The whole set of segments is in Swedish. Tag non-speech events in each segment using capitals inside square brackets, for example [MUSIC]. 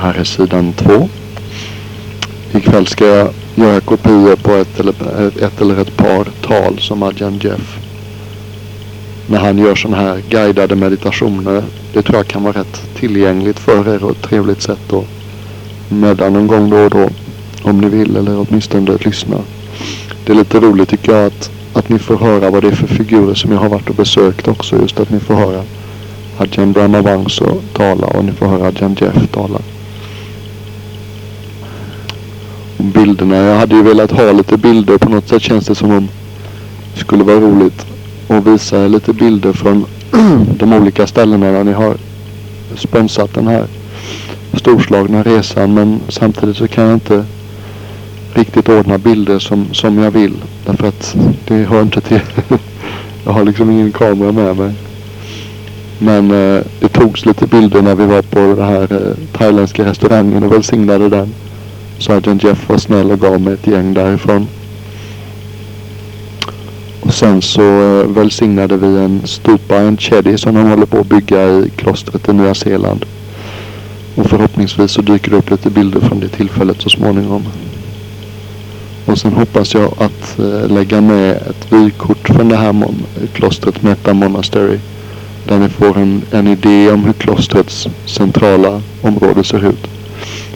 här är sidan två. Ikväll ska jag göra kopior på ett eller ett, eller ett par tal som Adjan Jeff när han gör sådana här guidade meditationer. Det tror jag kan vara rätt tillgängligt för er och ett trevligt sätt att nödda någon gång då och då. Om ni vill eller åtminstone lyssna. Det är lite roligt tycker jag att, att ni får höra vad det är för figurer som jag har varit och besökt också. Just att ni får höra Ajahn Brahmavangso tala och ni får höra Ajahn Jeff tala. Och bilderna, jag hade ju velat ha lite bilder. På något sätt känns det som om det skulle vara roligt att visa lite bilder från [CLEARS THROAT] de olika ställena där ni har sponsrat den här storslagna resan. Men samtidigt så kan jag inte riktigt ordna bilder som, som jag vill. Därför att det hör inte till. [LAUGHS] jag har liksom ingen kamera med mig. Men eh, det togs lite bilder när vi var på den här eh, thailändska restaurangen och välsignade den. Sergeant Jeff var snäll och gav mig ett gäng därifrån. Och sen så eh, välsignade vi en stupa, en cheddy som de håller på att bygga i klostret i Nya Zeeland. Och förhoppningsvis så dyker det upp lite bilder från det tillfället så småningom. Och sen hoppas jag att eh, lägga med ett vykort från det här klostret Metta Monastery. Där ni får en, en idé om hur klostrets centrala område ser ut.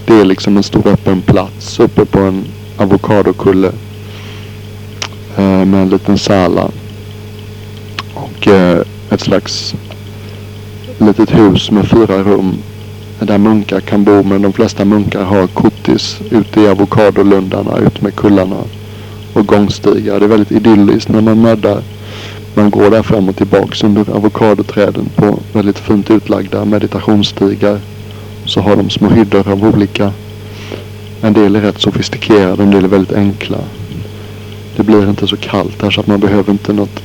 Det är liksom en stor öppen plats uppe på en avokadokulle. Eh, med en liten sala. Och eh, ett slags litet hus med fyra rum. Där munkar kan bo men de flesta munkar har kottis ute i avokadolundarna ut med kullarna. Och gångstigar. Det är väldigt idylliskt när man mördar. Man går där fram och tillbaks under avokadoträden på väldigt fint utlagda meditationsstigar. Så har de små hyddor av olika. En del är rätt sofistikerade, en del är väldigt enkla. Det blir inte så kallt här så att man behöver inte något.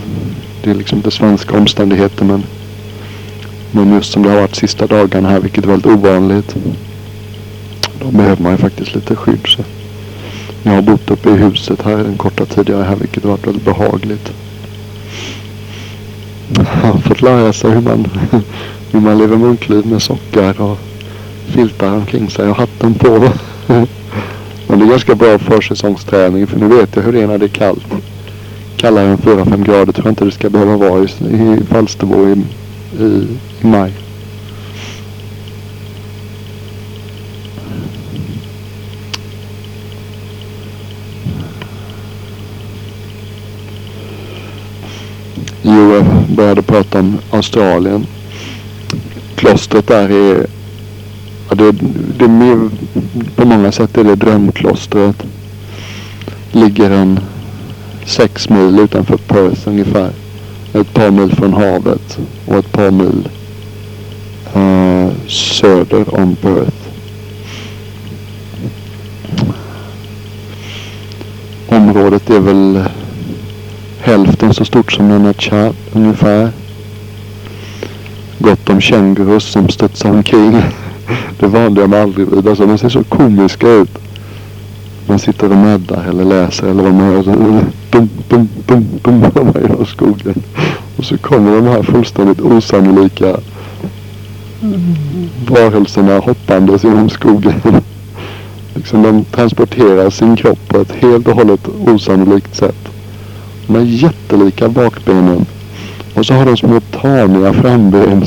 Det är liksom inte svenska omständigheter men. Men just som det har varit sista dagarna här vilket är väldigt ovanligt. Då behöver man ju faktiskt lite skydd. Så. Jag har bott uppe i huset här den korta tid jag är här vilket har varit väldigt behagligt. Jag har fått lära sig hur man, [LAUGHS] hur man lever munkliv med sockar och filtar omkring sig och hatten på. Men det är ganska bra försäsongsträning för nu vet jag hur det är när det är kallt. Kallare än 4-5 grader tror jag inte det ska behöva vara i, i Falsterbo i, i, i maj. Jo, jag började prata om Australien. Klostret där är Ja, det, det är mer, på många sätt är det drömklostret. Ligger en sex mil utanför Perth ungefär. Ett par mil från havet och ett par mil uh, söder om Perth. Området är väl hälften så stort som Nanachat ungefär. Gott om kängurus som studsar omkring. Det vande jag mig aldrig vid. Alltså de ser så komiska ut. Man sitter och mäddar eller läser eller vad man gör. Så, dum, dum, dum, dum, [LAUGHS] vad man gör skogen. Och så kommer de här fullständigt osannolika varelserna hoppandes genom skogen. [LAUGHS] Liksom de transporterar sin kropp på ett helt och hållet osannolikt sätt. De har jättelika bakbenen. Och så har de små taniga framben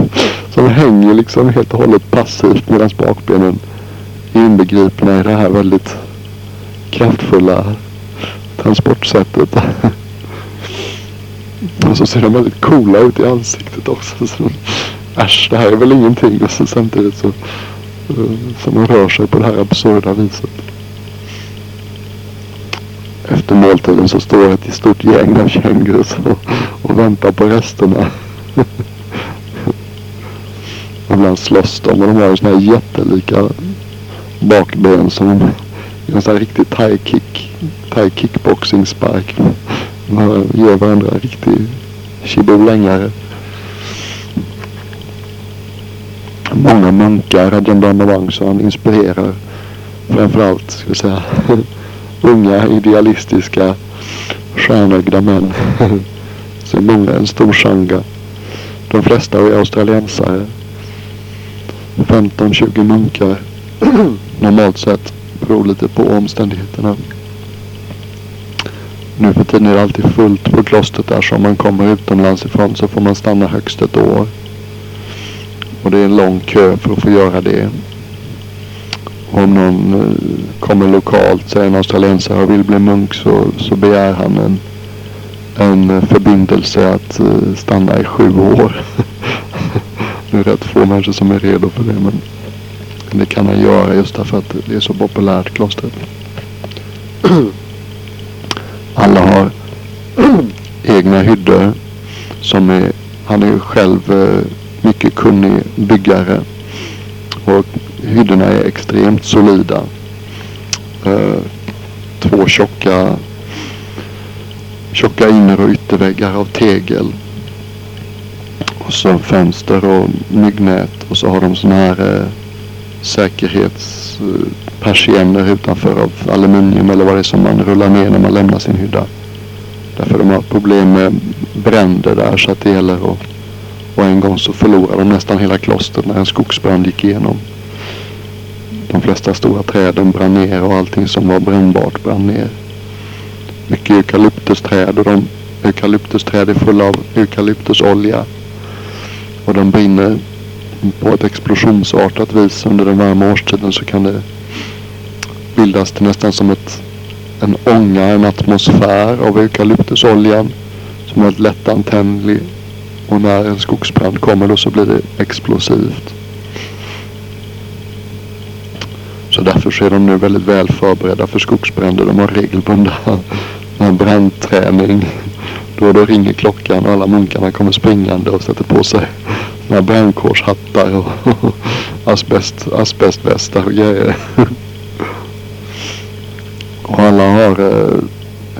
[LAUGHS] som hänger liksom helt och hållet passivt medan bakbenen är inbegripna i det här väldigt kraftfulla transportsättet. [LAUGHS] Och så ser de väldigt coola ut i ansiktet också. Så, äsch, det här är väl ingenting. Och så samtidigt så eh, som de rör sig på det här absurda viset. Efter måltiden så står ett stort gäng av kängurus och, och väntar på resterna. [LAUGHS] Ibland slåss de och de har sådana här jättelika bakben som en sån här riktig thai kick, thai kickboxing spark. De ger varandra en riktig shibolängare. Många munkar, Rajan han inspirerar framförallt, ska vi säga, [LAUGHS] unga idealistiska stjärnögda män. [LAUGHS] Så många, en stor shanga. De flesta är australiensare. 15-20 munkar [CLEARS THROAT] normalt sett. Beror lite på omständigheterna. Nu för tiden är det alltid fullt på klostret där så om man kommer utomlands ifrån så får man stanna högst ett år. Och det är en lång kö för att få göra det. Om någon eh, kommer lokalt, säger en australiensare och vill bli munk så, så begär han en, en förbindelse att eh, stanna i sju år. [LAUGHS] det är rätt få människor som är redo för det men det kan han göra just därför att det är så populärt klostret. [CLEARS THROAT] Alla har [CLEARS THROAT] egna hyddor som är, han är själv eh, mycket kunnig byggare. Och hyddorna är extremt solida. Eh, två tjocka, tjocka inner och ytterväggar av tegel. Och så fönster och myggnät. Och så har de sådana här eh, säkerhetspersienner utanför av aluminium eller vad det är som man rullar ner när man lämnar sin hydda. Därför de har problem med bränder där så att det gäller att och en gång så förlorade de nästan hela klostret när en skogsbrand gick igenom. De flesta stora träden brann ner och allting som var brännbart brann ner. Mycket eukalyptusträd och de eukalyptusträd är fulla av eukalyptusolja. Och den brinner på ett explosionsartat vis under den varma årstiden så kan det bildas till nästan som ett, en ånga, en atmosfär av eukalyptusoljan som är lättantändlig och när en skogsbrand kommer då så blir det explosivt. Så därför så är de nu väldigt väl förberedda för skogsbränder. De har regelbundna [LAUGHS] brandträning. Då och då ringer klockan och alla munkarna kommer springande och sätter på sig några brandkårshattar och [LAUGHS] asbest, asbestvästar och grejer. [LAUGHS] Och alla har eh,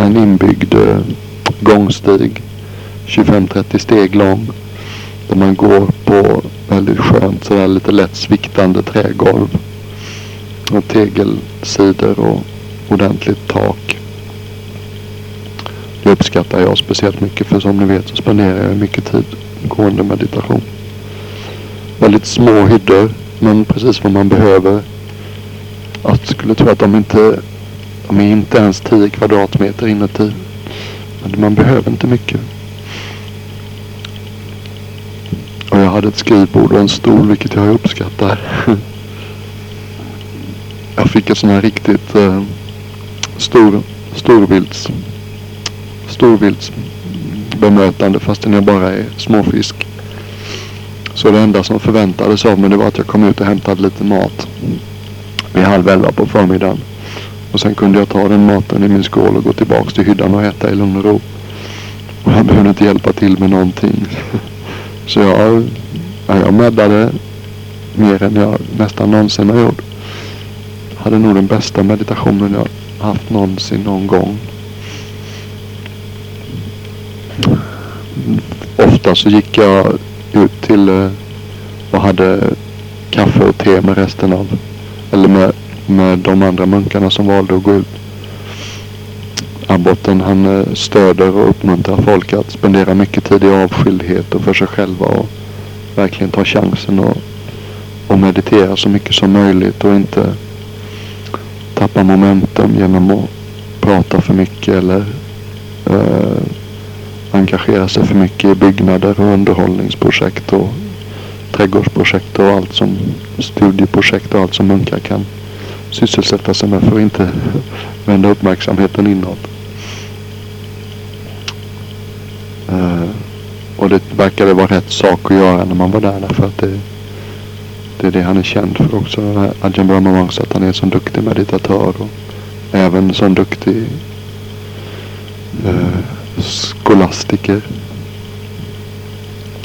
en inbyggd eh, gångstig 25-30 steg lång. Där man går på väldigt skönt sådär lite lätt sviktande trägolv. Och tegelsidor och ordentligt tak. Det uppskattar jag speciellt mycket för som ni vet så spenderar jag mycket tid gående meditation. Väldigt små hyddor men precis vad man behöver. Jag skulle tro att de inte, de är inte ens 10 kvadratmeter inuti. Men man behöver inte mycket. Och jag hade ett skrivbord och en stol vilket jag uppskattar. [LAUGHS] jag fick ett sån här riktigt eh, stor, storbilds storviltsbemötande fastän jag bara är småfisk. Så det enda som förväntades av mig det var att jag kom ut och hämtade lite mat. Vid halv elva på förmiddagen. Och sen kunde jag ta den maten i min skål och gå tillbaks till hyddan och äta i lugn och ro. Och jag behövde inte hjälpa till med någonting. [LAUGHS] Så jag, ja, jag meddade mer än jag nästan någonsin har gjort. Hade nog den bästa meditationen jag haft någonsin någon gång. Utan så gick jag ut till eh, och hade kaffe och te med resten av, eller med, med de andra munkarna som valde att gå ut. Abboten han eh, stöder och uppmuntrar folk att spendera mycket tid i avskildhet och för sig själva och verkligen ta chansen och, och meditera så mycket som möjligt och inte tappa momentum genom att prata för mycket eller eh, engagera sig för mycket i byggnader och underhållningsprojekt och trädgårdsprojekt och allt som studieprojekt och allt som munkar kan sysselsätta sig med för att inte vända uppmärksamheten inåt. Uh, och det verkade vara rätt sak att göra när man var där därför att det, det är det han är känd för också. Ajahn Brahmavamsa att han är en sån duktig meditatör och även en sån duktig uh, skolastiker.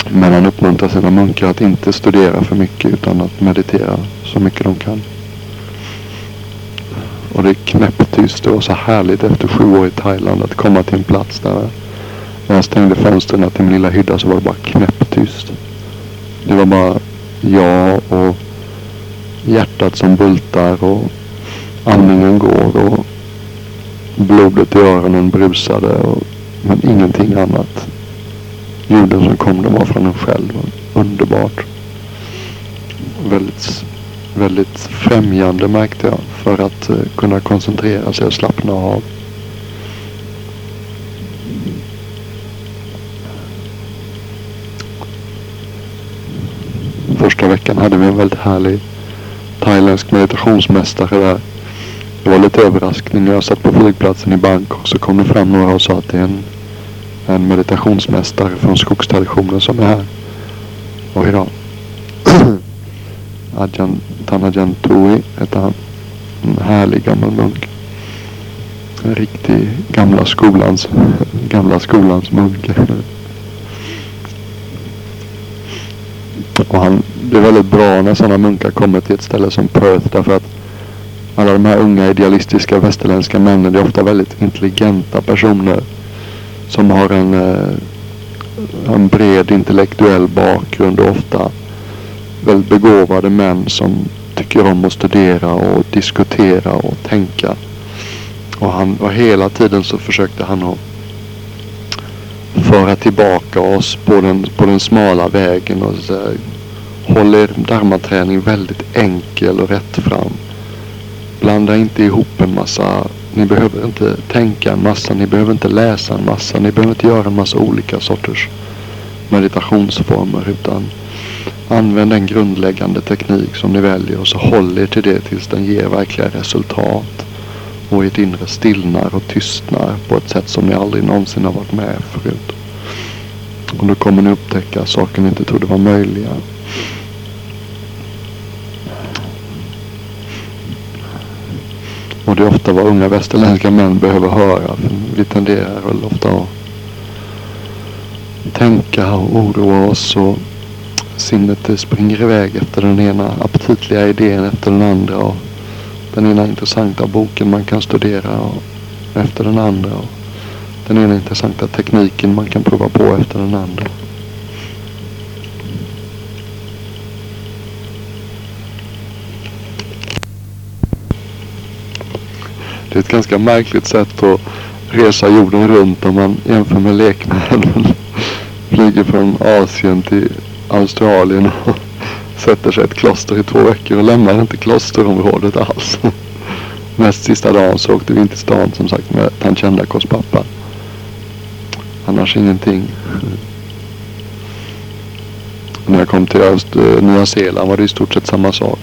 Men han uppmuntrar sina munkar att inte studera för mycket utan att meditera så mycket de kan. Och det är knäpptyst. Det var så härligt efter sju år i Thailand att komma till en plats där när jag stängde fönstren till min lilla hydda så var det bara knäpptyst. Det var bara jag och hjärtat som bultar och andningen går och blodet i öronen brusade. Och, men ingenting annat. Ljuden som kom de var från en själv. Underbart. Väldigt, väldigt främjande märkte jag för att uh, kunna koncentrera sig och slappna av. Första veckan hade vi en väldigt härlig thailändsk meditationsmästare där. Det var lite överraskning när jag satt på flygplatsen i Bangkok så kom det fram några och sa att det är en, en meditationsmästare från skogstraditionen som är här. Och idag. [CLEARS THROAT] Adjan Tanajan Tui heter han. En härlig gammal munk. En riktig gamla skolans, [LAUGHS] gamla skolans munk. [LAUGHS] Och han, det är väldigt bra när sådana munkar kommer till ett ställe som Perth därför att alla de här unga idealistiska västerländska männen det är ofta väldigt intelligenta personer som har en, eh, en bred intellektuell bakgrund och ofta väldigt begåvade män som tycker om att studera och diskutera och tänka. Och, han, och hela tiden så försökte han att föra tillbaka oss på den, på den smala vägen och så Håller håll dharmaträning väldigt enkel och rätt fram. Blanda inte ihop en massa. Ni behöver inte tänka en massa. Ni behöver inte läsa en massa. Ni behöver inte göra en massa olika sorters meditationsformer. Utan använd den grundläggande teknik som ni väljer och så håll er till det tills den ger verkliga resultat. Och ert inre stillnar och tystnar på ett sätt som ni aldrig någonsin har varit med förut. Och då kommer ni upptäcka saker ni inte trodde var möjliga. Det är ofta vad unga västerländska män behöver höra. Vi tenderar väl ofta att tänka och oroa oss och sinnet springer iväg efter den ena aptitliga idén efter den andra. Och den ena intressanta boken man kan studera och efter den andra. Och den ena intressanta tekniken man kan prova på efter den andra. Det är ett ganska märkligt sätt att resa jorden runt om man jämför med lekmännen. [LAUGHS] Flyger från Asien till Australien och [LAUGHS] sätter sig i ett kloster i två veckor och lämnar inte klosterområdet alls. [LAUGHS] Näst sista dagen så åkte vi in till stan som sagt med Tanchendakos pappa. Annars ingenting. När jag kom till Öst, Nya Zeeland var det i stort sett samma sak.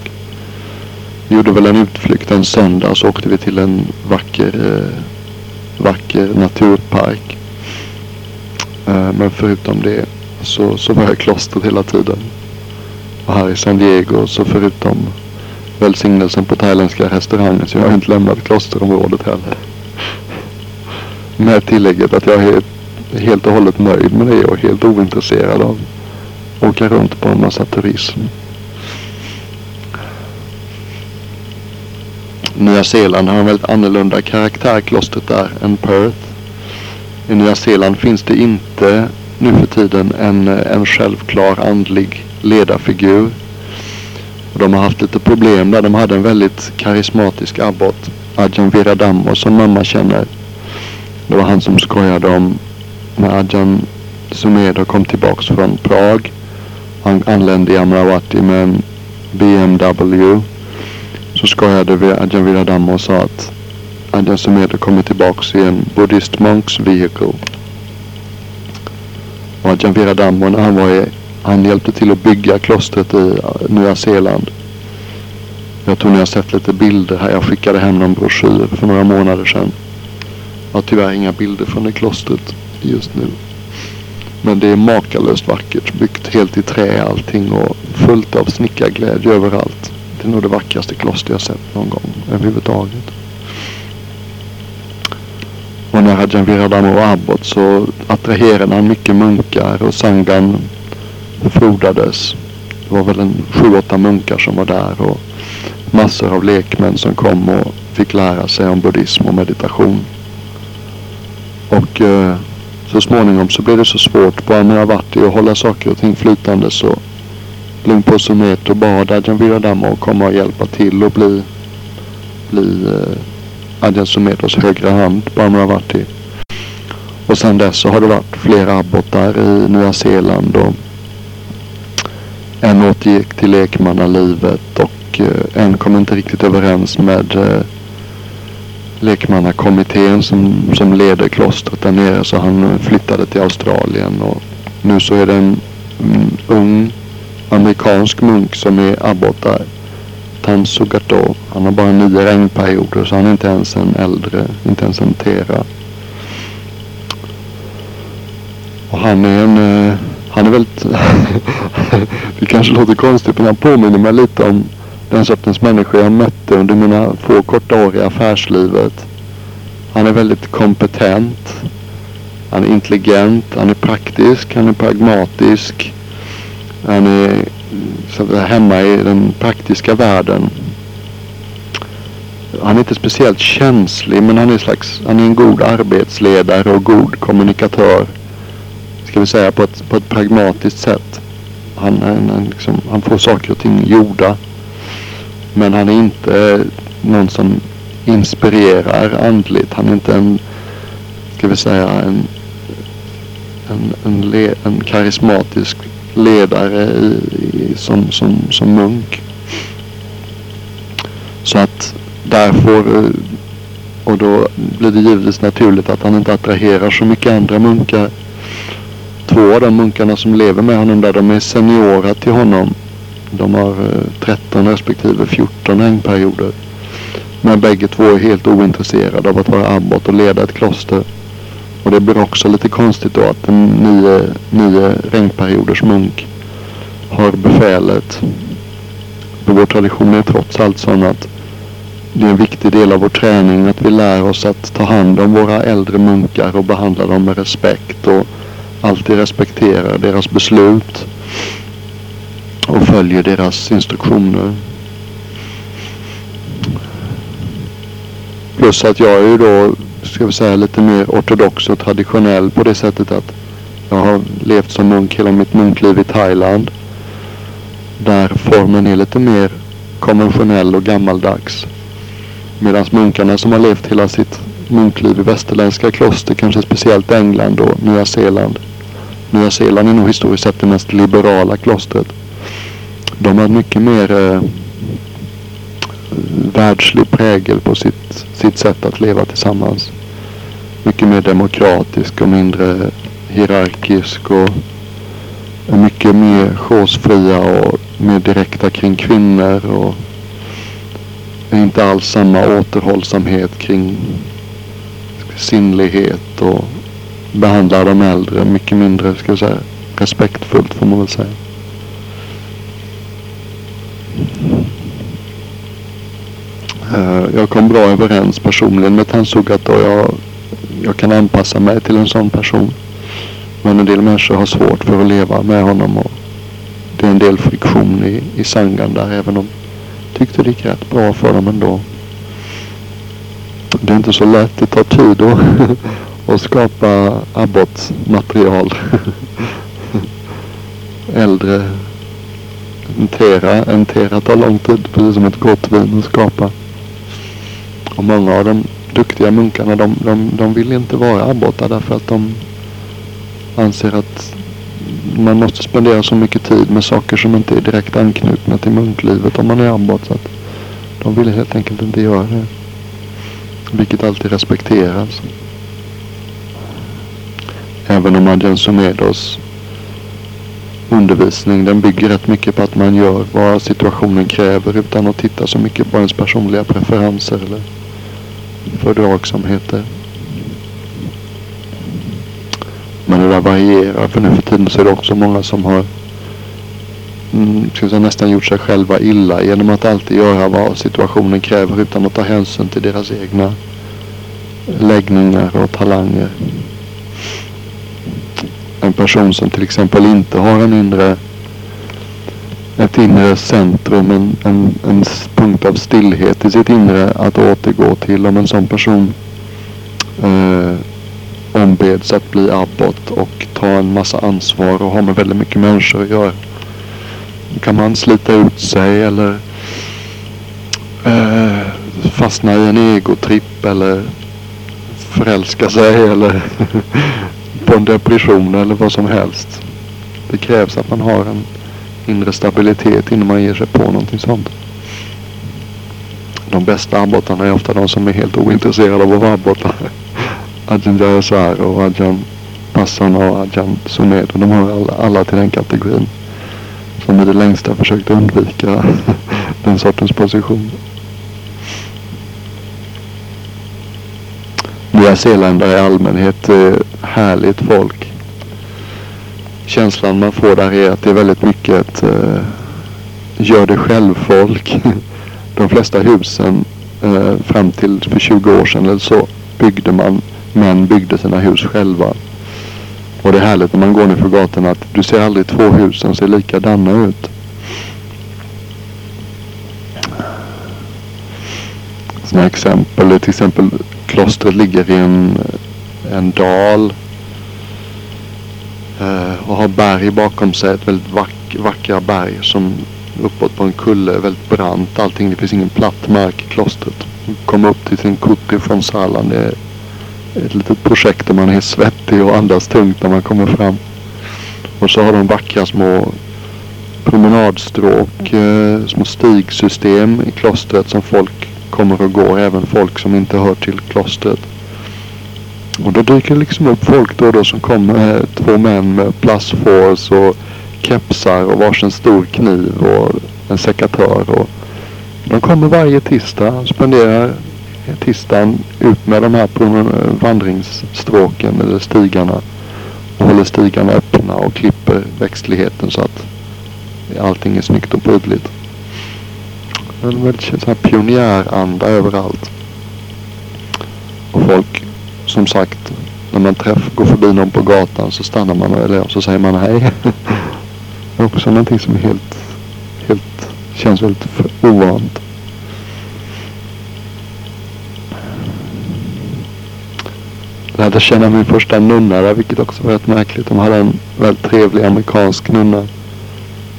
Vi gjorde väl en utflykt en söndag så åkte vi till en vacker, eh, vacker naturpark. Eh, men förutom det så, så var jag i klostret hela tiden. Och här i San Diego så förutom välsignelsen på thailändska restauranger så jag har inte lämnat klosterområdet heller. Med tillägget att jag är helt och hållet nöjd med det och helt ointresserad av att åka runt på en massa turism. Nya Zeeland har en väldigt annorlunda karaktär klostret där än Perth. I Nya Zeeland finns det inte nu för tiden en, en självklar andlig ledarfigur. Och de har haft lite problem där. De hade en väldigt karismatisk abbot, Ajahn Viradammo, som mamma känner. Det var han som skojade om när Ajahn Sumedho kom tillbaks från Prag. Han anlände i Amravati med en BMW. Så skojade vi Ajahn Viradammo och sa att Ajahn Sumedho kommer tillbaks i en Buddhist Monks Vehicle. Och Ajahn Viradammo när han var i, han hjälpte till att bygga klostret i Nya Zeeland. Jag tror ni har sett lite bilder här. Jag skickade hem någon broschyr för några månader sedan. Jag har tyvärr inga bilder från det klostret just nu. Men det är makalöst vackert. Byggt helt i trä allting och fullt av snickarglädje överallt. Det är nog det vackraste kloster jag sett någon gång överhuvudtaget. Och när Hajan Viradama var abbot så attraherade han mycket munkar och sangan frodades. Det var väl en sju, åtta munkar som var där och massor av lekmän som kom och fick lära sig om buddhism och meditation. Och eh, så småningom så blev det så svårt Bara när jag varit i att hålla saker och ting flytande så Lumpo Sumeto bad Adjan Viradama att komma och hjälpa till och bli, bli eh, Adjan Sumetos högra hand på Amravati. Och sedan dess så har det varit flera abbotar i Nya Zeeland och en återgick till lekmannalivet och och eh, en kom inte riktigt överens med eh, lekmannakommittén som, som leder klostret där nere så han flyttade till Australien och nu så är det en mm, ung amerikansk munk som är abbot där. Tansu Han har bara nio regnperioder så han är inte ens en äldre, inte ens en tera. Och han är en, eh, han är väldigt, [LAUGHS] det kanske låter konstigt men han påminner mig lite om den sortens människor jag mötte under mina få korta år i affärslivet. Han är väldigt kompetent. Han är intelligent, han är praktisk, han är pragmatisk. Han är så hemma i den praktiska världen. Han är inte speciellt känslig men han är, slags, han är en god arbetsledare och god kommunikatör. Ska vi säga på ett, på ett pragmatiskt sätt. Han, han, liksom, han får saker och ting gjorda. Men han är inte någon som inspirerar andligt. Han är inte en, ska vi säga, en, en, en, le, en karismatisk ledare i, i, som, som, som munk. Så att därför, får.. och då blir det givetvis naturligt att han inte attraherar så mycket andra munkar. Två av de munkarna som lever med honom där, de är seniora till honom. De har eh, 13 respektive 14 hängperioder. Men bägge två är helt ointresserade av att vara abbot och leda ett kloster. Och det blir också lite konstigt då att en nio, nio regnperioders munk har befälet. För vår tradition är trots allt sån att det är en viktig del av vår träning att vi lär oss att ta hand om våra äldre munkar och behandla dem med respekt och alltid respekterar deras beslut och följer deras instruktioner. Plus att jag är ju då, ska vi säga, lite mer ortodox och traditionell på det sättet att jag har levt som munk hela mitt munkliv i Thailand. Där formen är lite mer konventionell och gammaldags. Medan munkarna som har levt hela sitt munkliv i västerländska kloster, kanske speciellt England och Nya Zeeland. Nya Zeeland är nog historiskt sett det mest liberala klostret. De har mycket mer eh, världslig prägel på sitt, sitt sätt att leva tillsammans. Mycket mer demokratisk och mindre hierarkisk och mycket mer chosefria och mer direkta kring kvinnor och inte alls samma återhållsamhet kring sinnlighet och behandlar de äldre mycket mindre, ska jag säga, respektfullt får man väl säga. Eh, jag kom bra överens personligen med Tansugat och jag, jag kan anpassa mig till en sån person. Men en del människor har svårt för att leva med honom och det är en del friktion i, i sangan där även om jag tyckte det gick rätt bra för dem ändå. Det är inte så lätt, det tar tid att, [LAUGHS] att skapa abbotmaterial. [LAUGHS] Äldre en tera, en tera tar lång tid, precis som ett gott vin att skapa. Och många av de duktiga munkarna de, de, de vill inte vara abbotar därför att de anser att man måste spendera så mycket tid med saker som inte är direkt anknutna till munklivet om man är abbot. Så att de vill helt enkelt inte göra det. Vilket alltid respekteras. Även om Adjan Sumedos undervisning den bygger rätt mycket på att man gör vad situationen kräver utan att titta så mycket på ens personliga preferenser eller fördragsamheter. Men det där varierar för nu för tiden så är det också många som har mm, ska säga, nästan gjort sig själva illa genom att alltid göra vad situationen kräver utan att ta hänsyn till deras egna läggningar och talanger. En person som till exempel inte har en inre inre centrum, en, en, en punkt av stillhet i sitt inre att återgå till om en sån person eh, ombeds att bli abbot och ta en massa ansvar och ha med väldigt mycket människor att göra. Då kan man slita ut sig eller eh, fastna i en egotripp eller förälska sig eller [LAUGHS] på en depression eller vad som helst. Det krävs att man har en inre stabilitet innan man ger sig på någonting sånt. de bästa abbortarna är ofta de som är helt ointresserade av att vara abbottar. Ajan Jayasar och Ajan Passana och Ajan Sumed. De hör alla, alla till den kategorin. Som i det längsta försökt undvika [LAUGHS] den sortens position. Nya Zeeländare i allmänhet är härligt folk. Känslan man får där är att det är väldigt mycket ett eh, gör det själv-folk. [LAUGHS] De flesta husen eh, fram till för 20 år sedan eller så byggde man, män byggde sina hus själva. Och det är härligt när man går ner för gatorna att du ser aldrig två hus som ser likadana ut. Sådana exempel till exempel klostret ligger i en, en dal Eh, och har berg bakom sig. Ett väldigt vack, vackra berg som uppåt på en kulle, väldigt brant allting. Det finns ingen platt mark i klostret. Kommer upp till sin kutri från Salan. Det är ett litet projekt där man är svettig och andas tungt när man kommer fram. Och så har de vackra små promenadstråk, eh, små stigsystem i klostret som folk kommer och går. Även folk som inte hör till klostret. Och då dyker det liksom upp folk då och då som kommer. Två män med plastfås och kepsar och varsin stor kniv och en sekatör. Och de kommer varje tisdag och spenderar tisdagen ut med de här vandringsstråken eller stigarna. Och håller stigarna öppna och klipper växtligheten så att allting är snyggt och prydligt. En väldigt så här pionjäranda överallt. Och folk, som sagt, när man träff, går förbi någon på gatan så stannar man eller så säger man hej. Det [LAUGHS] är också någonting som är helt, helt, känns väldigt ovant. Jag lärde känna min första nunna där, vilket också var rätt märkligt. De hade en väldigt trevlig amerikansk nunna.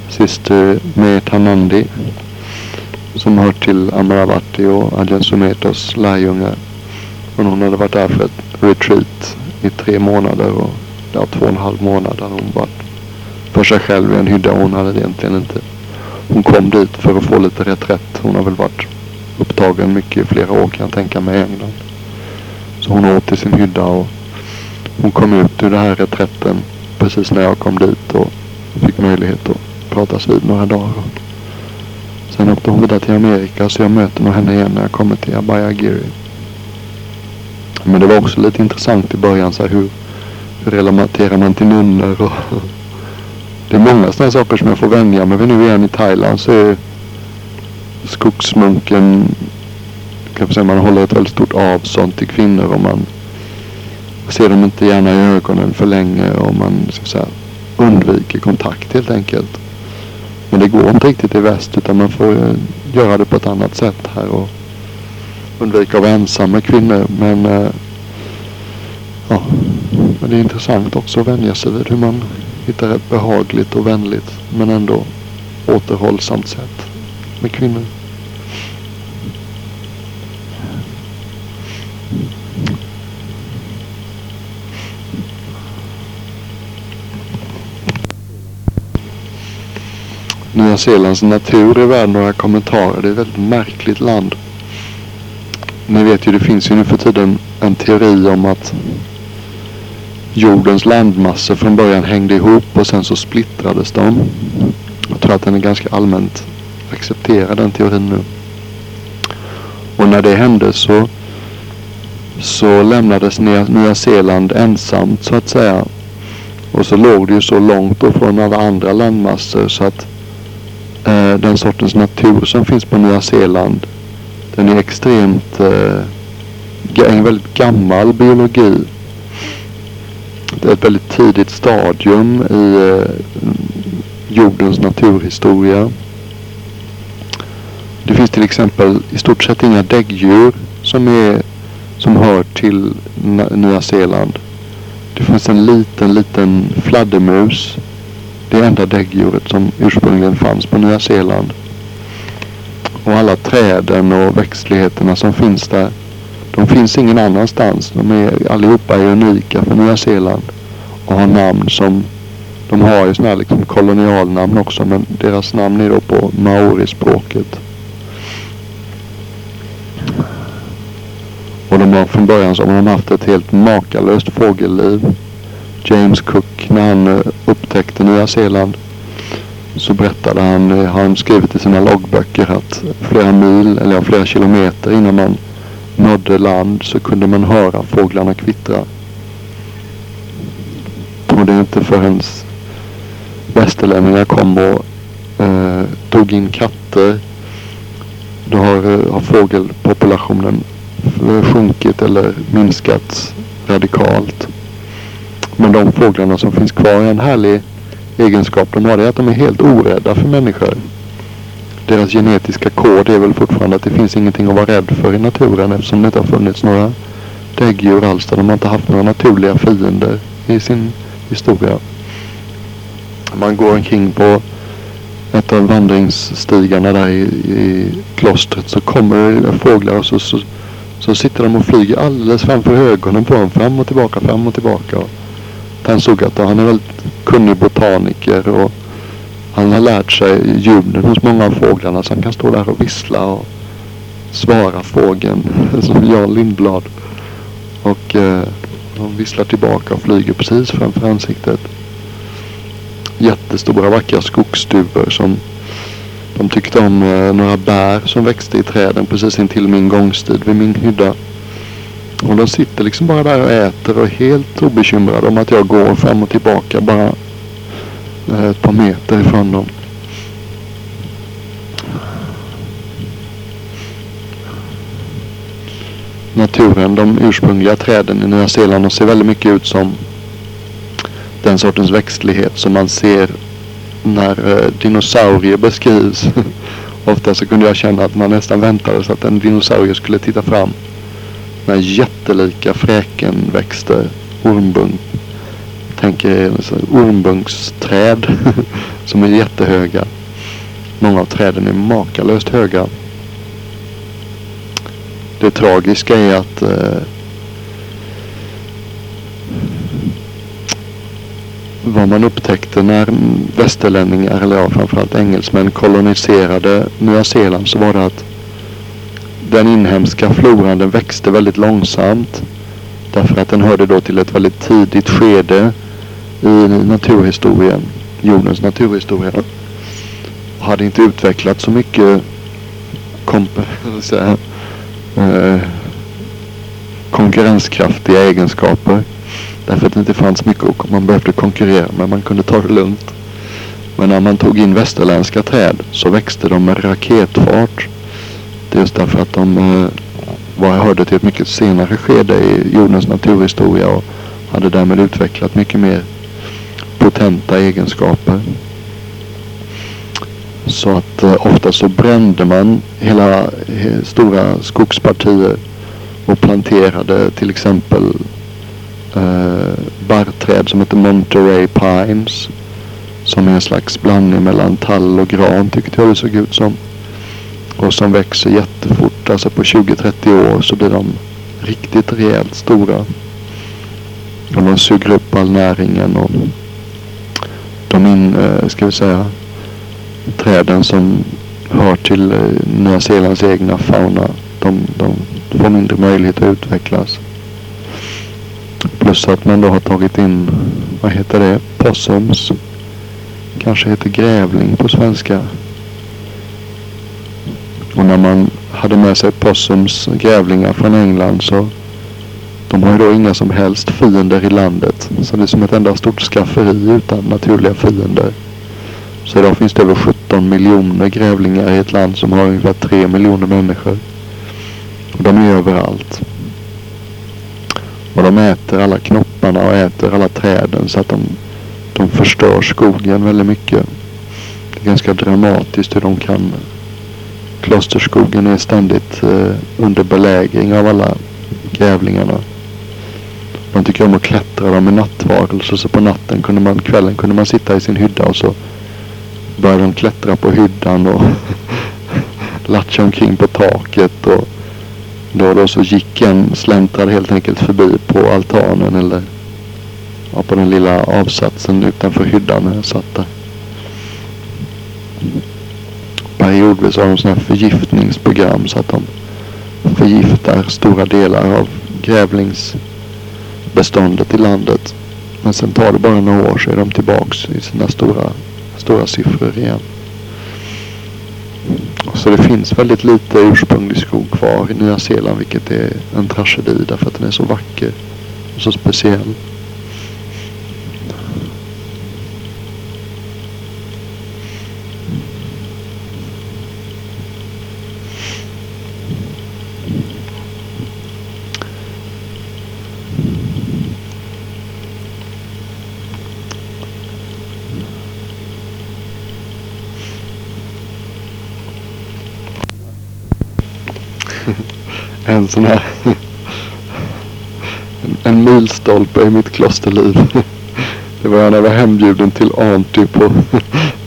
Syster Metanandi. Som hör till Amaravati och Adjan Sumetas lärjungar. Men hon hade varit där för ett retreat i tre månader och ja, två och en halv månad hade hon varit för sig själv i en hydda. Hon hade egentligen inte. Hon kom dit för att få lite reträtt. Hon har väl varit upptagen mycket i flera år kan jag tänka mig i England. Så hon åt i sin hydda och hon kom ut ur den här reträtten precis när jag kom dit och fick möjlighet att pratas vid några dagar. Sen åkte hon vidare till Amerika så jag möter nog henne igen när jag kommer till Abayagiri. Men det var också lite intressant i början så här hur, hur relaterar man till nunnor och det är många sådana saker som jag får vänja mig vid nu igen i Thailand så är skogsmunken kan jag säga, man håller ett väldigt stort avstånd till kvinnor och man ser dem inte gärna i ögonen för länge och man så säga, undviker kontakt helt enkelt. Men det går inte riktigt i väst utan man får eh, göra det på ett annat sätt här och undvika att vara ensam med kvinnor. Men eh, ja, men det är intressant också att vänja sig vid hur man hittar ett behagligt och vänligt men ändå återhållsamt sätt med kvinnor. Nya Zeelands natur är värd några kommentarer. Det är ett väldigt märkligt land. Ni vet ju, det finns ju nu för tiden en teori om att jordens landmassor från början hängde ihop och sen så splittrades de. Jag tror att den är ganska allmänt accepterad den teorin nu. Och när det hände så, så lämnades Nya Zeeland ensamt så att säga. Och så låg det ju så långt från alla andra landmassor så att eh, den sortens natur som finns på Nya Zeeland. Den är extremt, eh, en väldigt gammal biologi. Det är ett väldigt tidigt stadium i eh, jordens naturhistoria. Det finns till exempel i stort sett inga däggdjur som, är, som hör till Nya Zeeland. Det finns en liten, liten fladdermus det enda däggdjuret som ursprungligen fanns på Nya Zeeland. Och alla träden och växtligheterna som finns där. De finns ingen annanstans. De är allihopa är unika för Nya Zeeland. Och har namn som de har ju sådana här liksom kolonialnamn också men deras namn är då på maorispråket. Men från början så har de haft ett helt makalöst fågelliv. James Cook när han eh, upptäckte Nya Zeeland så berättade han, eh, har han skrivit i sina loggböcker att flera mil eller flera kilometer innan man nådde land så kunde man höra fåglarna kvittra. Och det är inte förrän västerlänningar kom och eh, tog in katter. Då har, eh, har fågelpopulationen eh, sjunkit eller minskat radikalt. Men de fåglarna som finns kvar är en härlig egenskap de har. Det är att de är helt orädda för människor. Deras genetiska kod är väl fortfarande att det finns ingenting att vara rädd för i naturen eftersom det inte har funnits några däggdjur alls. De har inte haft några naturliga fiender i sin historia. Man går omkring på ett av vandringsstigarna där i, i klostret så kommer det fåglar och så, så, så sitter de och flyger alldeles framför ögonen på dem. Fram och tillbaka, fram och tillbaka. Han såg att han är väldigt kunnig botaniker och han har lärt sig ljuden hos många av fåglarna så han kan stå där och vissla och svara fågeln [LAUGHS] som Jan Lindblad. Och eh, de visslar tillbaka och flyger precis framför ansiktet. Jättestora vackra skogsduvor som de tyckte om eh, några bär som växte i träden precis intill min gångstid vid min hydda. Och de sitter liksom bara där och äter och är helt obekymrade om att jag går fram och tillbaka bara eh, ett par meter ifrån dem. Naturen, de ursprungliga träden i Nya Zeeland, de ser väldigt mycket ut som den sortens växtlighet som man ser när eh, dinosaurier beskrivs. [LAUGHS] Ofta så kunde jag känna att man nästan väntade sig att en dinosaurie skulle titta fram med jättelika fräkenväxter. Ormbunk. Tänker ormbunksträd [LAUGHS] som är jättehöga. Många av träden är makalöst höga. Det tragiska är att eh, vad man upptäckte när västerlänningar, eller ja, framförallt engelsmän koloniserade Nya Zeeland så var det att den inhemska floran den växte väldigt långsamt. Därför att den hörde då till ett väldigt tidigt skede i naturhistorien, jordens naturhistoria. Och hade inte utvecklat så mycket [LAUGHS] säga, eh, konkurrenskraftiga egenskaper. Därför att det inte fanns mycket man behövde konkurrera med. Man kunde ta det lugnt. Men när man tog in västerländska träd så växte de med raketfart. Just därför att de eh, vad jag hörde till ett mycket senare skede i jordens naturhistoria och hade därmed utvecklat mycket mer potenta egenskaper. Så att eh, ofta så brände man hela he, stora skogspartier och planterade till exempel eh, barrträd som heter Monterey Pines. Som är en slags blandning mellan tall och gran tyckte jag det såg ut som och som växer jättefort. Alltså på 20-30 år så blir de riktigt rejält stora. Och de suger upp all näringen och de in, ska vi säga, träden som hör till eh, Nya Zeelands egna fauna. De, de får mindre möjlighet att utvecklas. Plus att man då har tagit in, vad heter det, possums. Kanske heter grävling på svenska. Och när man hade med sig possums grävlingar från England så de har ju då inga som helst fiender i landet. Så det är som ett enda stort skafferi utan naturliga fiender. Så idag finns det över 17 miljoner grävlingar i ett land som har ungefär 3 miljoner människor. Och de är överallt. Och de äter alla knopparna och äter alla träden så att de, de förstör skogen väldigt mycket. Det är ganska dramatiskt hur de kan Klosterskogen är ständigt eh, under belägring av alla grävlingarna. Man tycker om att klättra, de är nattvarelser så på natten kunde man, kvällen kunde man sitta i sin hydda och så började de klättra på hyddan och [LAUGHS] latcha omkring på taket och då och då så gick en, släntrade helt enkelt förbi på altanen eller ja, på den lilla avsatsen utanför hyddan när jag satt där periodvis har de sådana här förgiftningsprogram så att de förgiftar stora delar av grävlingsbeståndet i landet. Men sen tar det bara några år så är de tillbaks i sina stora, stora siffror igen. Så det finns väldigt lite ursprunglig skog kvar i Nya Zeeland vilket är en tragedi därför att den är så vacker och så speciell. En sån här en milstolpe i mitt klosterliv. Det var när jag var hembjuden till Auntie på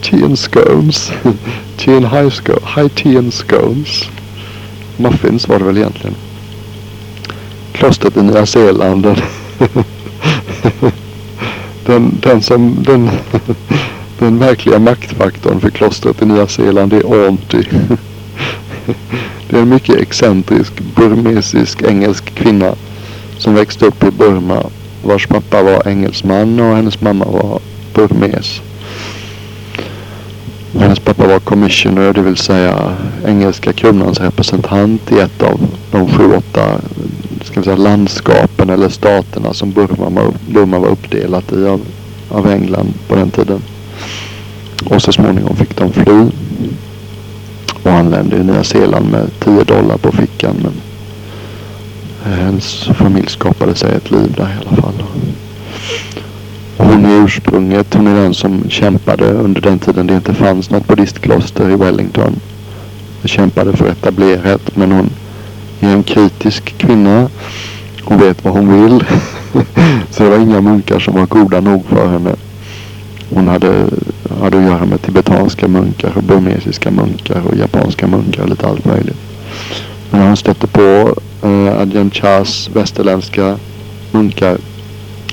Tea and Scones. Tea and High, Sco high Tea and Scones. Muffins var det väl egentligen. Klostret i Nya Zeeland. Den, den, den som den, den verkliga maktfaktorn för klostret i Nya Zeeland är Auntie. Det är en mycket excentrisk burmesisk engelsk kvinna som växte upp i Burma vars pappa var engelsman och hennes mamma var burmes. Hennes pappa var commissioner, det vill säga engelska kronans representant i ett av de sju, åtta ska vi säga, landskapen eller staterna som Burma, Burma var uppdelat i av, av England på den tiden. Och så småningom fick de fly och han lände i Nya Zeeland med 10 dollar på fickan. Men hennes familj skapade sig ett liv där i alla fall. hon är ursprunget, hon är den som kämpade under den tiden det inte fanns något buddhistkloster i Wellington. Hon kämpade för etablerat men hon är en kritisk kvinna. Hon vet vad hon vill. [LAUGHS] Så det var inga munkar som var goda nog för henne. Hon hade, hade att göra med tibetanska munkar och burmesiska munkar och japanska munkar och lite allt möjligt. Men när hon stötte på eh, Adjan Chas västerländska munkar,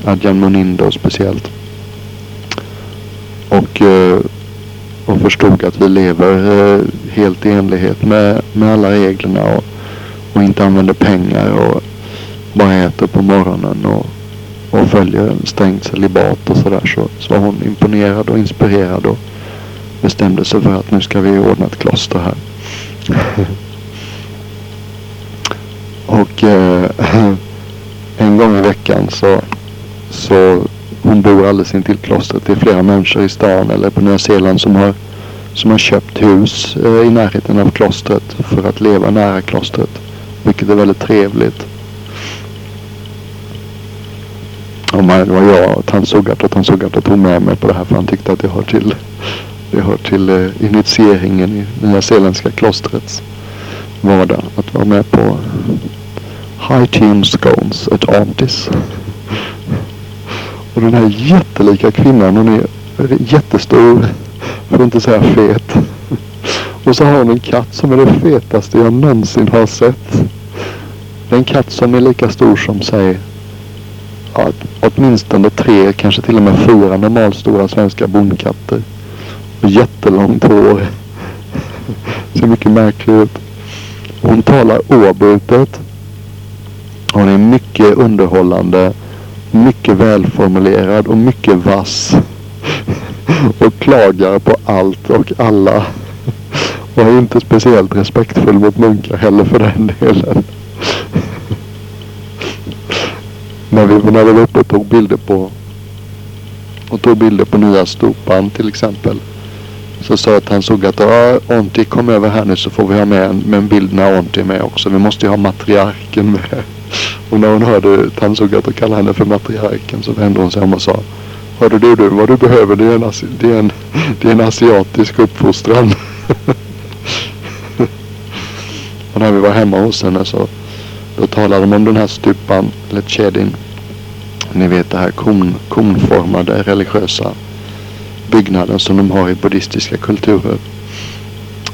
Adjan Munindo speciellt. Och, eh, och förstod att vi lever eh, helt i enlighet med, med alla reglerna och, och inte använder pengar och bara äter på morgonen och och följer strängt celibat och sådär så, så var hon imponerad och inspirerad och bestämde sig för att nu ska vi ordna ett kloster här. [LAUGHS] och eh, en gång i veckan så, så hon bor alldeles intill klostret. Det är flera människor i stan eller på Nya Zeeland som har, som har köpt hus eh, i närheten av klostret för att leva nära klostret. Vilket är väldigt trevligt. Och det var jag och Tansugat och Tansugat tog med mig på det här för han tyckte att det hör till, det hör till eh, initieringen i Nya Zeeländska klostrets vardag. Att vara med på High Team Scones at Antis. Och den här jättelika kvinnan, hon är jättestor, för att inte säga fet. Och så har hon en katt som är det fetaste jag någonsin har sett. Det är en katt som är lika stor som, säg, ja, åtminstone tre, kanske till och med fyra normalstora svenska bondkatter. Och jättelångt hår. [LAUGHS] Ser mycket märklig ut. Hon talar oavbrutet. Hon är mycket underhållande, mycket välformulerad och mycket vass. [LAUGHS] och klagar på allt och alla. [LAUGHS] Och är inte speciellt respektfull mot munkar heller för den delen när vi, när vi var uppe och tog bilder på och tog bilder på nya stopan till exempel. Så sa att han såg att ja, Onti kom över här nu så får vi ha med en, med en bild när Onti är med också. Vi måste ju ha matriarken med. [LAUGHS] Och när hon hörde Tansugat och kallade henne för matriarken så vände hon sig om och sa Hörde du, du vad du behöver det är en, det är en, det är en asiatisk uppfostran. [LAUGHS] och när vi var hemma hos henne så då talar de om den här stupan, eller kedin. Ni vet det här kon, konformade religiösa byggnaden som de har i buddhistiska kulturer.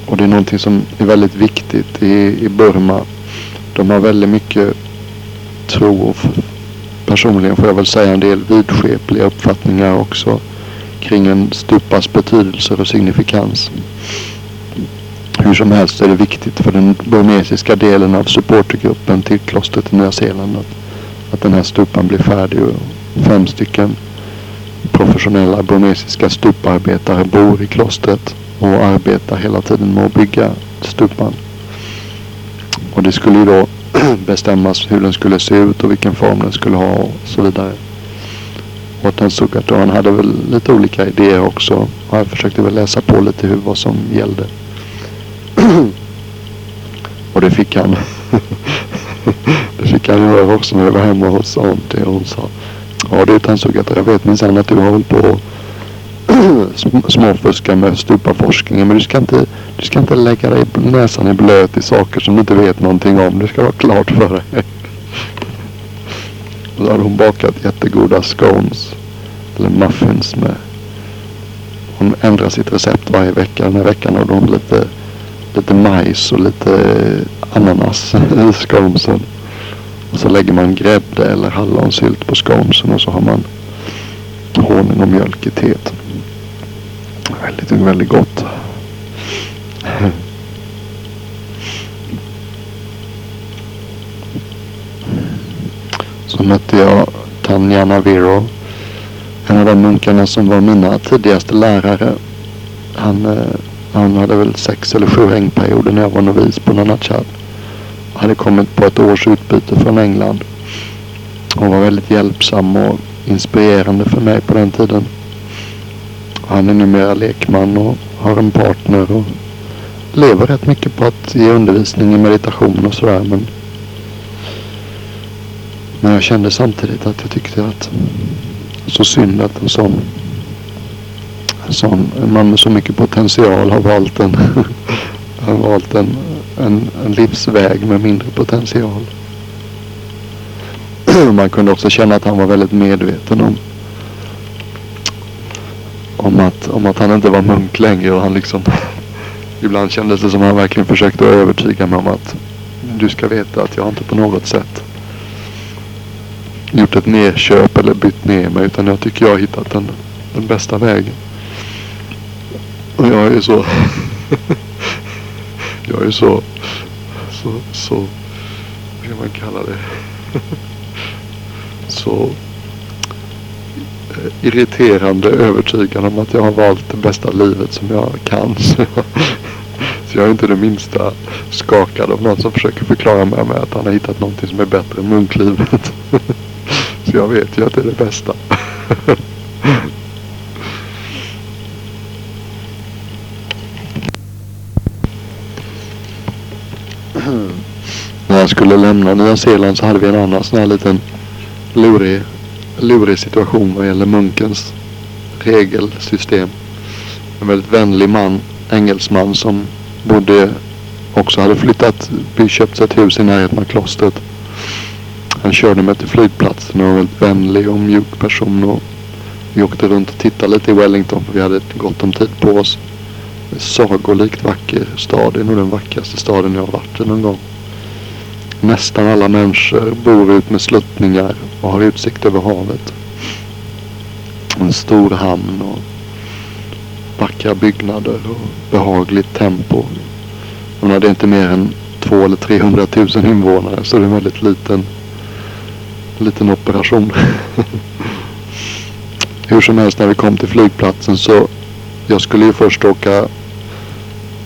Och det är någonting som är väldigt viktigt i, i Burma. De har väldigt mycket tro och personligen får jag väl säga en del vidskepliga uppfattningar också kring en stupas betydelse och signifikans. Hur som helst är det viktigt för den burmesiska delen av supportergruppen till klostret i Nya Zeeland att, att den här stupan blir färdig. Och fem stycken professionella burmesiska stuparbetare bor i klostret och arbetar hela tiden med att bygga stupan. Och det skulle ju då [CLEARS THROAT] bestämmas hur den skulle se ut och vilken form den skulle ha och så vidare. Och Tensukato han hade väl lite olika idéer också. Och jag försökte väl läsa på lite hur vad som gällde och det fick han. [LAUGHS] det fick han göra också när jag var hemma hos Auntie och hon sa. Ja du tandsugare. jag vet minsann att du har hållit på och [CLEARS THROAT] småfuska med stupaforskningen. Men du ska, inte, du ska inte lägga dig näsan i blöt i saker som du inte vet någonting om. Det ska vara klart för dig. [LAUGHS] Och då hade hon bakat jättegoda scones. Eller muffins med. Hon ändrar sitt recept varje vecka. Den här veckan hade hon lite, lite majs och lite eh, ananas [LAUGHS] i sconesen. Och så lägger man grädde eller hallonsylt på sconesen och så har man honung och mjölk i teet. Väldigt, väldigt gott. [LAUGHS] Så mötte jag Tanja Naviro. En av de munkarna som var mina tidigaste lärare. Han, eh, han hade väl sex eller sju hängperioder när jag var novis på Nanachad. Hade kommit på ett års utbyte från England. Han var väldigt hjälpsam och inspirerande för mig på den tiden. Han är numera lekman och har en partner och lever rätt mycket på att ge undervisning i meditation och sådär. Men, men jag kände samtidigt att jag tyckte att så synd att en sån, som en man med så mycket potential har valt en, [LAUGHS] har valt en, en, en livsväg med mindre potential. [CLEARS THROAT] Man kunde också känna att han var väldigt medveten om om att, om att han inte var munk längre och han liksom [LAUGHS] Ibland kändes det som att han verkligen försökte övertyga mig om att du ska veta att jag inte på något sätt gjort ett nedköp eller bytt ner mig utan jag tycker jag har hittat den, den bästa vägen. Och jag är så [LAUGHS] jag är så så, så vad kan man kalla det [LAUGHS] så irriterande övertygad om att jag har valt det bästa livet som jag kan. [LAUGHS] Så jag är inte det minsta skakad av någon som försöker förklara mig med att han har hittat någonting som är bättre än munklivet. Så jag vet ju att det är det bästa. När jag skulle lämna Nya Zeeland så hade vi en annan sån här liten lurig lurig situation vad gäller munkens regelsystem. En väldigt vänlig man, engelsman som bodde också hade flyttat, köpt sig ett hus i närheten av klostret. Han körde mig till flygplatsen och var en väldigt vänlig och mjuk person. Och vi åkte runt och tittade lite i Wellington för vi hade gott om tid på oss. Sagolikt vacker stad. Det är nog den vackraste staden jag har varit i någon gång. Nästan alla människor bor ut med sluttningar och har utsikt över havet. En stor hamn och vackra byggnader och behagligt tempo. Jag menar, det är inte mer än 200 eller 300 000 invånare så det är en väldigt liten, liten operation. [LAUGHS] Hur som helst när vi kom till flygplatsen så jag skulle ju först åka,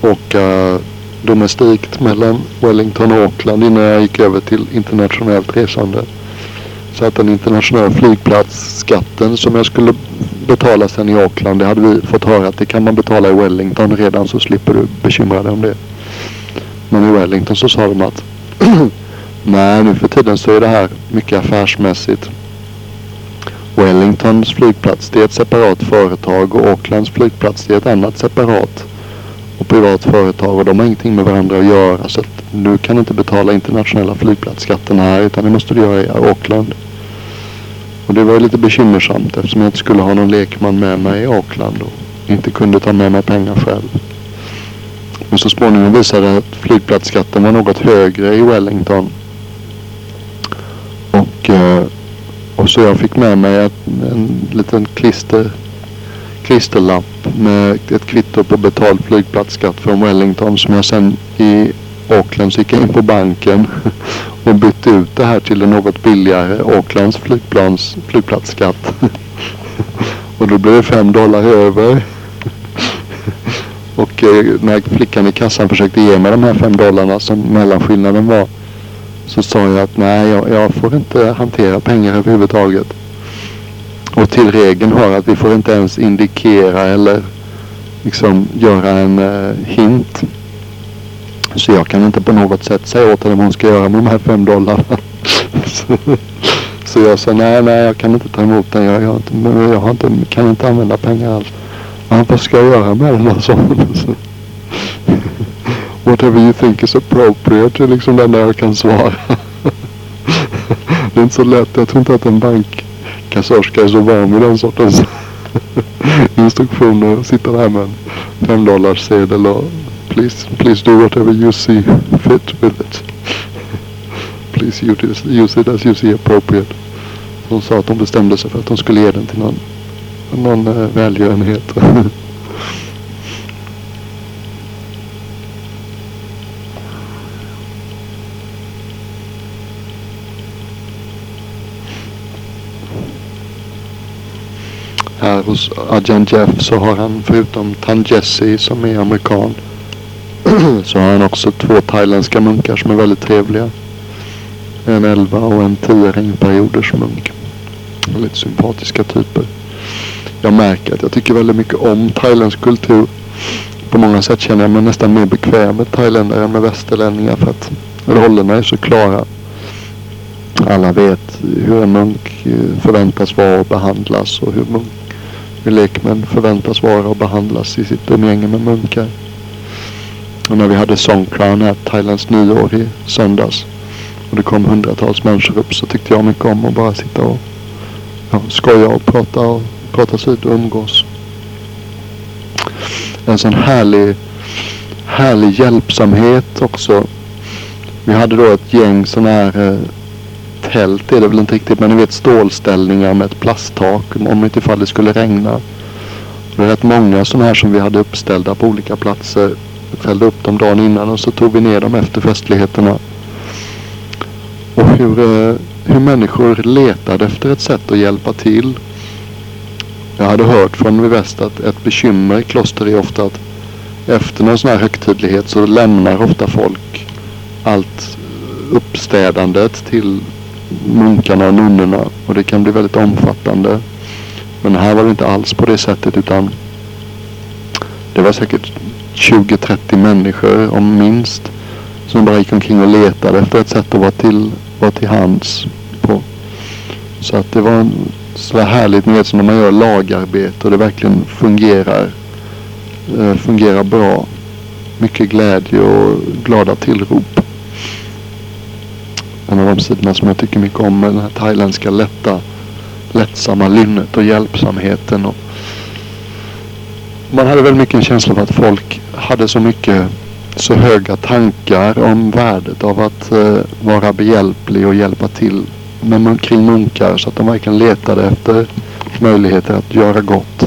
åka domestikt mellan Wellington och Auckland innan jag gick över till internationellt resande. Så att den internationella flygplatsskatten som jag skulle betala sen i Auckland, det hade vi fått höra att det kan man betala i Wellington redan så slipper du bekymra dig om det. Men i Wellington så sa de att [CLEARS THROAT] nej nu för tiden så är det här mycket affärsmässigt. Wellingtons flygplats det är ett separat företag och Aucklands flygplats det är ett annat separat och privat företag och de har ingenting med varandra att göra. Så att du kan inte betala internationella flygplatsskatten här utan det måste du göra i Auckland. Och det var lite bekymmersamt eftersom jag inte skulle ha någon lekman med mig i Auckland och inte kunde ta med mig pengar själv. Men så småningom visade det att flygplatsskatten var något högre i Wellington. Och, eh, och så jag fick med mig en, en liten klister klisterlapp med ett kvitto på betald flygplatsskatt från Wellington som jag sen i Auckland gick in på banken [LAUGHS] och bytte ut det här till en något billigare Aucklands flygplans, flygplatsskatt. [LAUGHS] och då blev det fem dollar över. [LAUGHS] och eh, när flickan i kassan försökte ge mig de här fem dollarna som mellanskillnaden var så sa jag att nej, jag, jag får inte hantera pengar överhuvudtaget. Och till regeln hör att vi får inte ens indikera eller liksom göra en eh, hint. Så jag kan inte på något sätt säga åt henne vad hon ska göra med de här fem dollarna. [LAUGHS] så, jag sa nej, nej, jag kan inte ta emot den. Jag, jag, jag har inte, kan inte använda pengar alls. Men vad ska jag göra med den? Alltså? [LAUGHS] Whatever you think is appropriate är liksom det enda jag kan svara. [LAUGHS] det är inte så lätt. Jag tror inte att en bank kassörska är så van vid den sortens instruktioner. Sitta där med en femdollarssedel och please, please do whatever you see fit with it. please use it as you see appropriate. Hon sa att hon bestämde sig för att hon skulle ge den till någon, någon eh, välgörenhet. [LAUGHS] här hos Ajahn Jeff så har han förutom Tanjesi som är amerikan [CLEARS THROAT] så har han också två thailändska munkar som är väldigt trevliga. En 11 och en 10 regnperioders munk. Väldigt sympatiska typer. Jag märker att jag tycker väldigt mycket om thailändsk kultur. På många sätt känner jag mig nästan mer bekväm med thailändare än med västerlänningar för att rollerna är så klara. Alla vet hur en munk eh, förväntas vara och behandlas och hur munk hur lekmän förväntas vara och behandlas i sitt umgänge med munkar. Och när vi hade Songkran här, Thailands nyår i söndags. Och det kom hundratals människor upp så tyckte jag mycket om att bara sitta och ja, skoja och prata och prata vid och umgås. En sån härlig, härlig hjälpsamhet också. Vi hade då ett gäng sådana här eh, tält är det väl inte riktigt men ni vet stålställningar med ett plasttak om inte ifall det skulle regna. Det är rätt många sådana här som vi hade uppställda på olika platser. Vi fällde upp dem dagen innan och så tog vi ner dem efter festligheterna. Och hur, eh, hur människor letade efter ett sätt att hjälpa till. Jag hade hört från väst att ett bekymmer i kloster är ofta att efter någon sån här högtidlighet så lämnar ofta folk allt uppstädandet till munkarna och nunnorna och det kan bli väldigt omfattande. Men här var det inte alls på det sättet utan det var säkert 20-30 människor om minst som bara gick omkring och letade efter ett sätt att vara till, vara till hands på. Så att det var en.. sådär härligt, ni vet som när man gör lagarbete och det verkligen fungerar, eh, fungerar bra. Mycket glädje och glada tillrop en av de sidorna som jag tycker mycket om med den här thailändska lätta, lättsamma lynnet och hjälpsamheten. Och man hade väldigt mycket en känsla av att folk hade så mycket, så höga tankar om värdet av att eh, vara behjälplig och hjälpa till med, kring munkar så att de verkligen letade efter möjligheter att göra gott.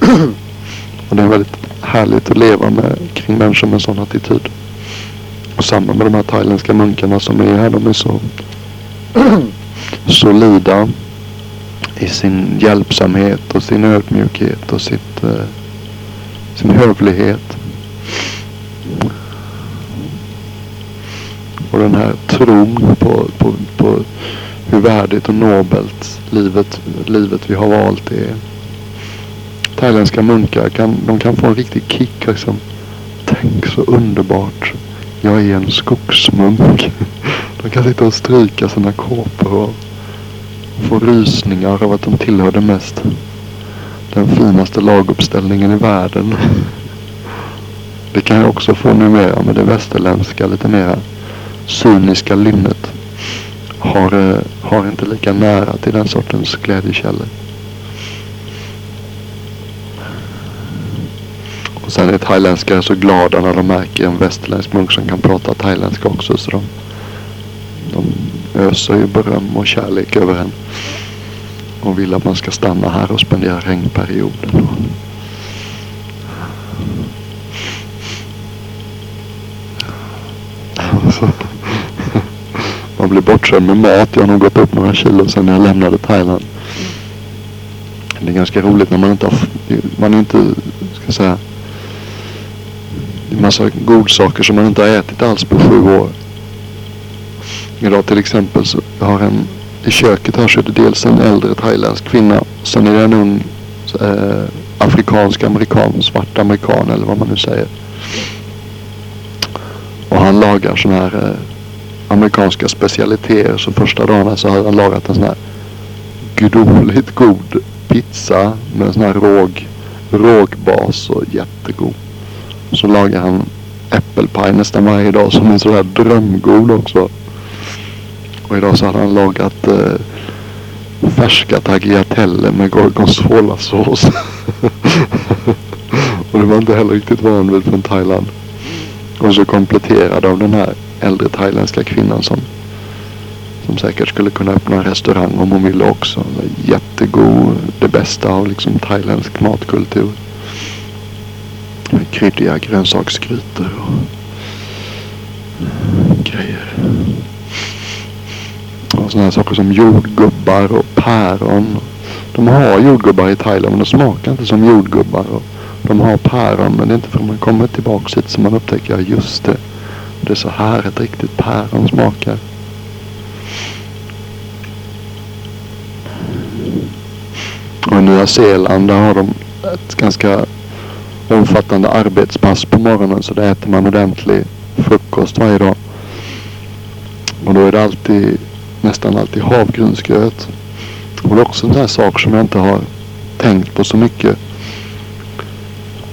[CLEARS THROAT] och det är väldigt härligt att leva med kring människor med en sån attityd. Samma med de här thailändska munkarna som är här. De är så [CLEARS THROAT] solida i sin hjälpsamhet och sin ödmjukhet och sitt, eh, sin hövlighet. Och den här tron på, på, på hur värdigt och nobelt livet, livet vi har valt är. Thailändska munkar kan, de kan få en riktig kick liksom. Tänk så underbart jag är en skogsmunk. De kan sitta och stryka sina kåpor och få rysningar av att de tillhör det mest den finaste laguppställningen i världen. Det kan jag också få numera med det västerländska lite mer cyniska lynnet. Har, eh, har inte lika nära till den sortens glädjekällor. Sen är thailändskare så glada när de märker en västerländsk munk som kan prata thailändska också. Så de, de öser ju beröm och kärlek över en. och vill att man ska stanna här och spendera regnperioden. [LAUGHS] Man blir bortskämd med mat. Jag har nog gått upp några kilo sedan jag lämnade Thailand. Det är ganska roligt när man inte har, man är inte, ska jag säga, massa godsaker som man inte har ätit alls på sju år. Idag till exempel så har han.. i köket här så är det dels en äldre thailändsk kvinna. Sen är det en ung eh, afrikansk amerikan, svart amerikan eller vad man nu säger. Och han lagar sådana här eh, amerikanska specialiteter. Så första dagen så har han lagat en sån här gudomligt god pizza med en sån här råg, rågbas och jättegod. Så lagar han äppelpaj nästan varje dag som är sådär drömgod också. Och idag så hade han lagat eh, färska tagliatelle med gorgonzolasås. [LAUGHS] och det var inte heller riktigt van vid från Thailand. Och så kompletterad av den här äldre thailändska kvinnan som, som säkert skulle kunna öppna en restaurang om hon ville också. Jättegod, det bästa av liksom thailändsk matkultur. Kryddiga grönsaksgrytor och grejer. Och sådana här saker som jordgubbar och päron. De har jordgubbar i Thailand men de smakar inte som jordgubbar. Och de har päron men det är inte förrän man kommer tillbaka hit som man upptäcker att just det. Det är så här ett riktigt päron smakar. Och i Nya Zeeland där har de ett ganska omfattande arbetspass på morgonen så där äter man ordentlig frukost varje dag. Och då är det alltid, nästan alltid havgrynsgröt. Och det är också en sån här sak som jag inte har tänkt på så mycket.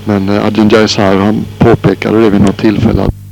Men eh, Adjun Jaisar han påpekade det vid något tillfälle att